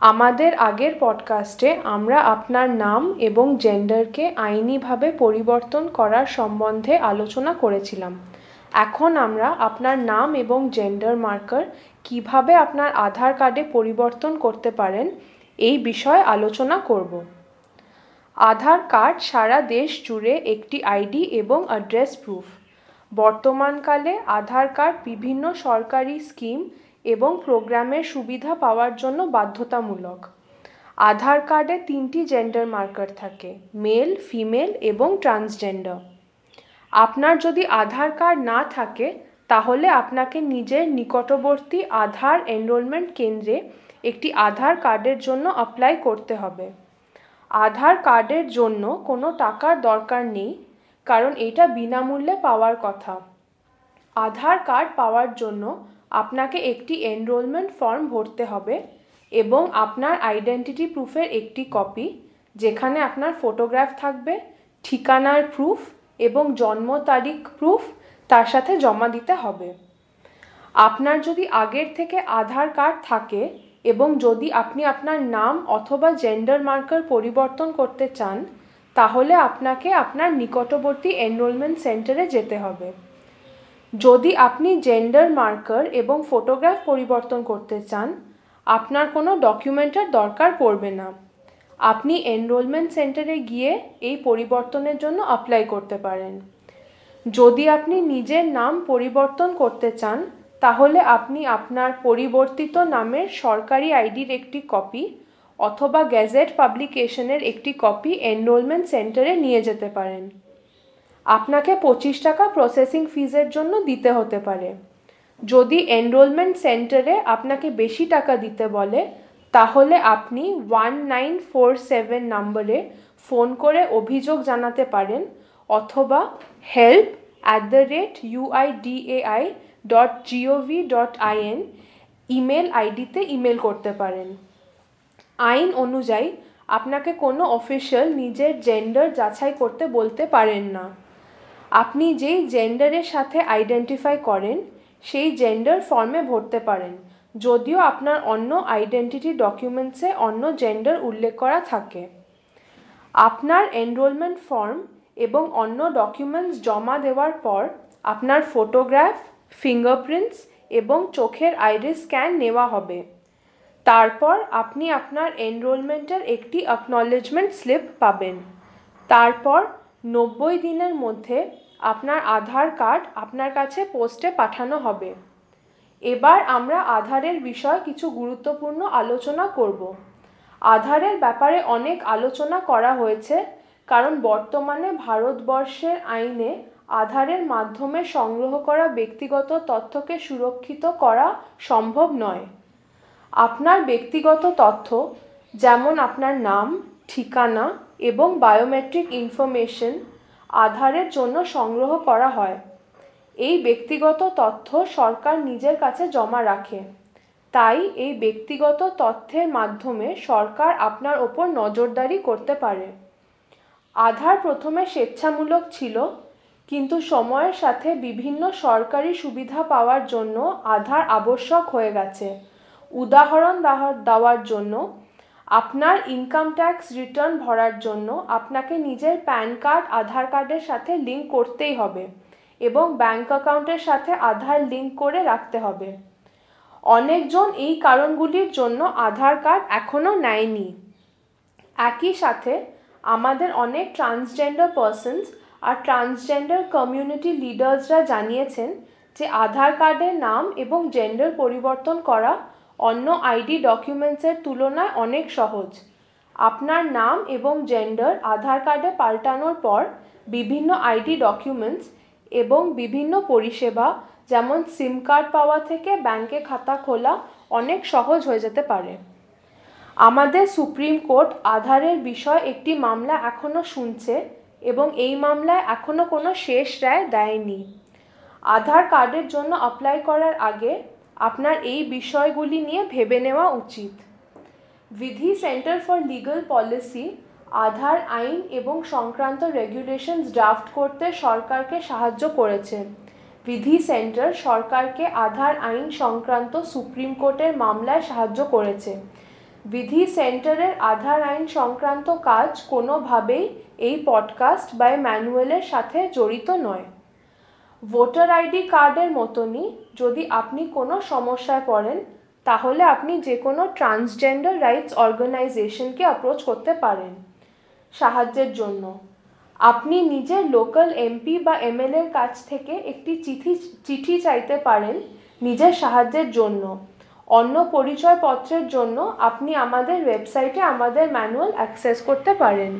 আমাদের আগের পডকাস্টে আমরা আপনার নাম এবং জেন্ডারকে আইনিভাবে পরিবর্তন করার সম্বন্ধে আলোচনা করেছিলাম। এখন আমরা আপনার নাম এবং জেন্ডার মার্কার কীভাবে আপনার আধার কার্ডে পরিবর্তন করতে পারেন, এই বিষয়ে আলোচনা করব। আধার কার্ড সারা দেশ জুড়ে একটি আইডি এবং অ্যাড্রেস প্রুফ। বর্তমানকালে আধার কার্ড বিভিন্ন সরকারি স্কিম এবং প্রোগ্রামের সুবিধা পাওয়ার জন্য বাধ্যতামূলক। আধার কার্ডে তিনটি জেন্ডার মার্কার থাকে মেল ফিমেল এবং ট্রান্সজেন্ডার আপনার যদি আধার কার্ড না থাকে, তাহলে আপনাকে নিজের নিকটবর্তী আধার এনরোলমেন্ট কেন্দ্রে একটি আধার কার্ডের জন্য অ্যাপ্লাই করতে হবে। আধার কার্ডের জন্য কোনো টাকার দরকার নেই, কারণ এটা বিনামূল্যে পাওয়ার কথা। আধার কার্ড পাওয়ার জন্য আপনাকে একটি এনরোলমেন্ট ফর্ম ভরতে হবে এবং আপনার আইডেন্টিটি প্রুফের একটি কপি যেখানে আপনার ফটোগ্রাফ থাকবে, ঠিকানার প্রুফ এবং জন্ম তারিখ প্রুফ তার সাথে জমা দিতে হবে। আপনার যদি আগের থেকে আধার কার্ড থাকে এবং যদি আপনি আপনার নাম অথবা জেন্ডার মার্কার পরিবর্তন করতে চান, তাহলে আপনাকে আপনার নিকটবর্তী এনরোলমেন্ট সেন্টারে যেতে হবে। যদি আপনি জেন্ডার মার্কার এবং ফটোগ্রাফ পরিবর্তন করতে চান, আপনার কোনো ডকুমেন্টের দরকার পড়বে না। আপনি এনরোলমেন্ট সেন্টারে গিয়ে এই পরিবর্তনের জন্য অ্যাপ্লাই করতে পারেন। যদি আপনি নিজের নাম পরিবর্তন করতে চান, তাহলে আপনি আপনার পরিবর্তিত নামের সরকারি আইডির একটি কপি অথবা গ্যাজেট পাবলিকেশনের একটি কপি এনরোলমেন্ট সেন্টারে নিয়ে যেতে পারেন। আপনাকে পঁচিশ টাকা প্রসেসিং ফিজের জন্য দিতে হতে পারে। যদি এনরোলমেন্ট সেন্টারে আপনাকে বেশি টাকা দিতে বলে, তাহলে আপনি ওয়ান নাইন ফোর সেভেন নম্বরে ফোন করে অভিযোগ জানাতে পারেন অথবা help at the rate UIDAI dot GOV dot IN email আইডিতে ইমেল করতে পারেন। আইন অনুযায়ী আপনাকে কোনো অফিসিয়াল নিজের জেন্ডার যাচাই করতে বলতে পারেন না। আপনি যেই জেন্ডারের সাথে আইডেন্টিফাই করেন, সেই জেন্ডার ফর্মে ভরতে পারেন। যদিও আপনার অন্য আইডেন্টিটি ডকুমেন্টসে অন্য জেন্ডার উল্লেখ করা থাকে। আপনার এনরোলমেন্ট ফর্ম এবং অন্য ডকুমেন্টস জমা দেওয়ার পর আপনার ফটোগ্রাফ ফিঙ্গারপ্রিন্টস এবং চোখের আইরিস স্ক্যান নেওয়া হবে। তারপর আপনি আপনার এনরোলমেন্টের একটি অ্যাকনলেজমেন্ট স্লিপ পাবেন। তারপর নব্বই দিনের মধ্যে আপনার আধার কার্ড আপনার কাছে পোস্টে পাঠানো হবে। এবার আমরা আধারের বিষয়ে কিছু গুরুত্বপূর্ণ আলোচনা করব। আধারের ব্যাপারে অনেক আলোচনা করা হয়েছে, কারণ বর্তমানে ভারতবর্ষের আইনে আধারের মাধ্যমে সংগ্রহ করা ব্যক্তিগত তথ্যকে সুরক্ষিত করা সম্ভব নয়। আপনার ব্যক্তিগত তথ্য, যেমন আপনার নাম, ঠিকানা এবং বায়োমেট্রিক ইনফরমেশন আধারের জন্য সংগ্রহ করা হয়। এই ব্যক্তিগত তথ্য সরকার নিজের কাছে জমা রাখে। তাই এই ব্যক্তিগত তথ্যের মাধ্যমে সরকার আপনার ওপর নজরদারি করতে পারে। আধার প্রথমে স্বেচ্ছামূলক ছিল, কিন্তু সময়ের সাথে বিভিন্ন সরকারি সুবিধা পাওয়ার জন্য আধার আবশ্যক হয়ে গেছে। উদাহরণ দেওয়ার জন্য আপনার ইনকাম ট্যাক্স রিটার্ন ভরার জন্য আপনাকে নিজের প্যান কার্ড আধার কার্ডের সাথে লিঙ্ক করতেই হবে এবং ব্যাঙ্ক অ্যাকাউন্টের সাথে আধার লিঙ্ক করে রাখতে হবে। অনেকজন এই কারণগুলির জন্য আধার কার্ড এখনও নেয়নি। একই সাথে আমাদের অনেক ট্রান্সজেন্ডার পারসনস আর ট্রান্সজেন্ডার কমিউনিটি লিডার্সরা জানিয়েছেন যে আধার কার্ডের নাম এবং জেন্ডার পরিবর্তন করা অন্য আইডি ডকুমেন্টসের তুলনায় অনেক সহজ। আপনার নাম এবং জেন্ডার আধার কার্ডে পাল্টানোর পর বিভিন্ন আইডি ডকুমেন্টস এবং বিভিন্ন পরিষেবা, যেমন সিম কার্ড পাওয়া থেকে ব্যাংকে খাতা খোলা অনেক সহজ হয়ে যেতে পারে। আমাদের সুপ্রিম কোর্ট আধারের বিষয় একটি মামলা এখনও শুনছে এবং এই মামলায় এখনও কোনো শেষ রায় দেয়নি। আধার কার্ডের জন্য অ্যাপ্লাই করার আগে আপনার এই বিষয়গুলি নিয়ে ভেবে নেওয়া উচিত। Vidhi Centre for Legal Policy, Aadhaar আইন এবং সংক্রান্ত রেগুলেশনস ড্রাফট করতে সরকারকে সাহায্য করেছে। বিধি সেন্টার সরকারকে আধার আইন সংক্রান্ত সুপ্রিম কোর্টের মামলায় সাহায্য করেছে। বিধি সেন্টারের আধার আইন সংক্রান্ত কাজ কোনোভাবেই এই পডকাস্ট বা ম্যানুয়ালের সাথে জড়িত নয়। ভোটার আইডি কার্ডের মতনই যদি আপনি কোনো সমস্যায় পড়েন, তাহলে আপনি যে কোনো ট্রান্সজেন্ডার রাইটস অর্গানাইজেশনকে অ্যাপ্রোচ করতে পারেন সাহায্যের জন্য। আপনি নিজের লোকাল এমপি বা এমএলএর কাছ থেকে একটি চিঠি চিঠি চাইতে পারেন নিজের সাহায্যের জন্য। অন্য পরিচয়পত্রের জন্য আপনি আমাদের ওয়েবসাইটে আমাদের ম্যানুয়াল অ্যাক্সেস করতে পারেন।